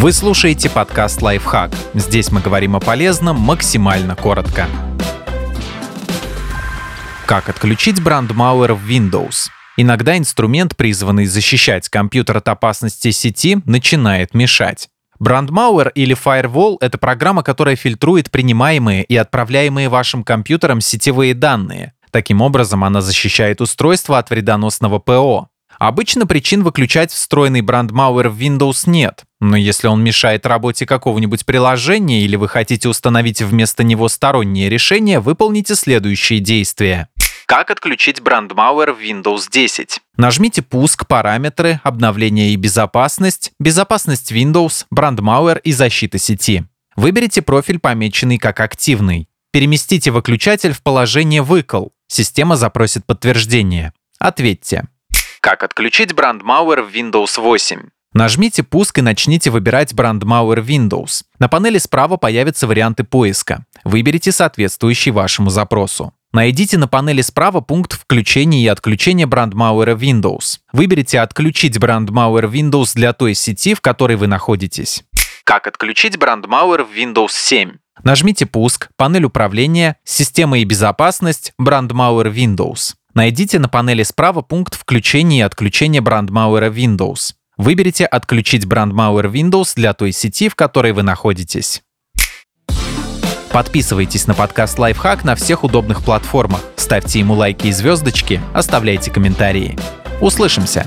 Вы слушаете подкаст «Лайфхак». Здесь мы говорим о полезном максимально коротко. Как отключить брандмауэр в Windows? Иногда инструмент, призванный защищать компьютер от опасности сети, начинает мешать. Brandmauer или Firewall — это программа, которая фильтрует принимаемые и отправляемые вашим компьютером сетевые данные. Таким образом, она защищает устройство от вредоносного ПО. Обычно причин выключать встроенный Brandmauer в Windows нет, но если он мешает работе какого-нибудь приложения или вы хотите установить вместо него стороннее решение, выполните следующие действия. Как отключить Brandmauer в Windows 10? Нажмите «Пуск», «Параметры», «Обновление и безопасность», «Безопасность Windows», «Brandmauer» и «Защита сети». Выберите профиль, помеченный как активный. Переместите выключатель в положение «Выкл». Система запросит подтверждение. Ответьте. Как отключить Brandmauer в Windows 8? Нажмите «Пуск» и начните выбирать Brandmauer Windows. На панели справа появятся варианты поиска. Выберите соответствующий вашему запросу. Найдите на панели справа пункт включения и отключения брандмауэра Windows. Выберите «Отключить брандмауэр Windows» для той сети, в которой вы находитесь. Как отключить брандмауэр в Windows 7? Нажмите «Пуск», панель управления, «Система и безопасность», брандмауэр Windows. Найдите на панели справа пункт включения и отключения брандмауэра Windows. Выберите «Отключить брандмауэр Windows» для той сети, в которой вы находитесь. Подписывайтесь на подкаст «Лайфхак» на всех удобных платформах, ставьте ему лайки и звездочки, оставляйте комментарии. Услышимся!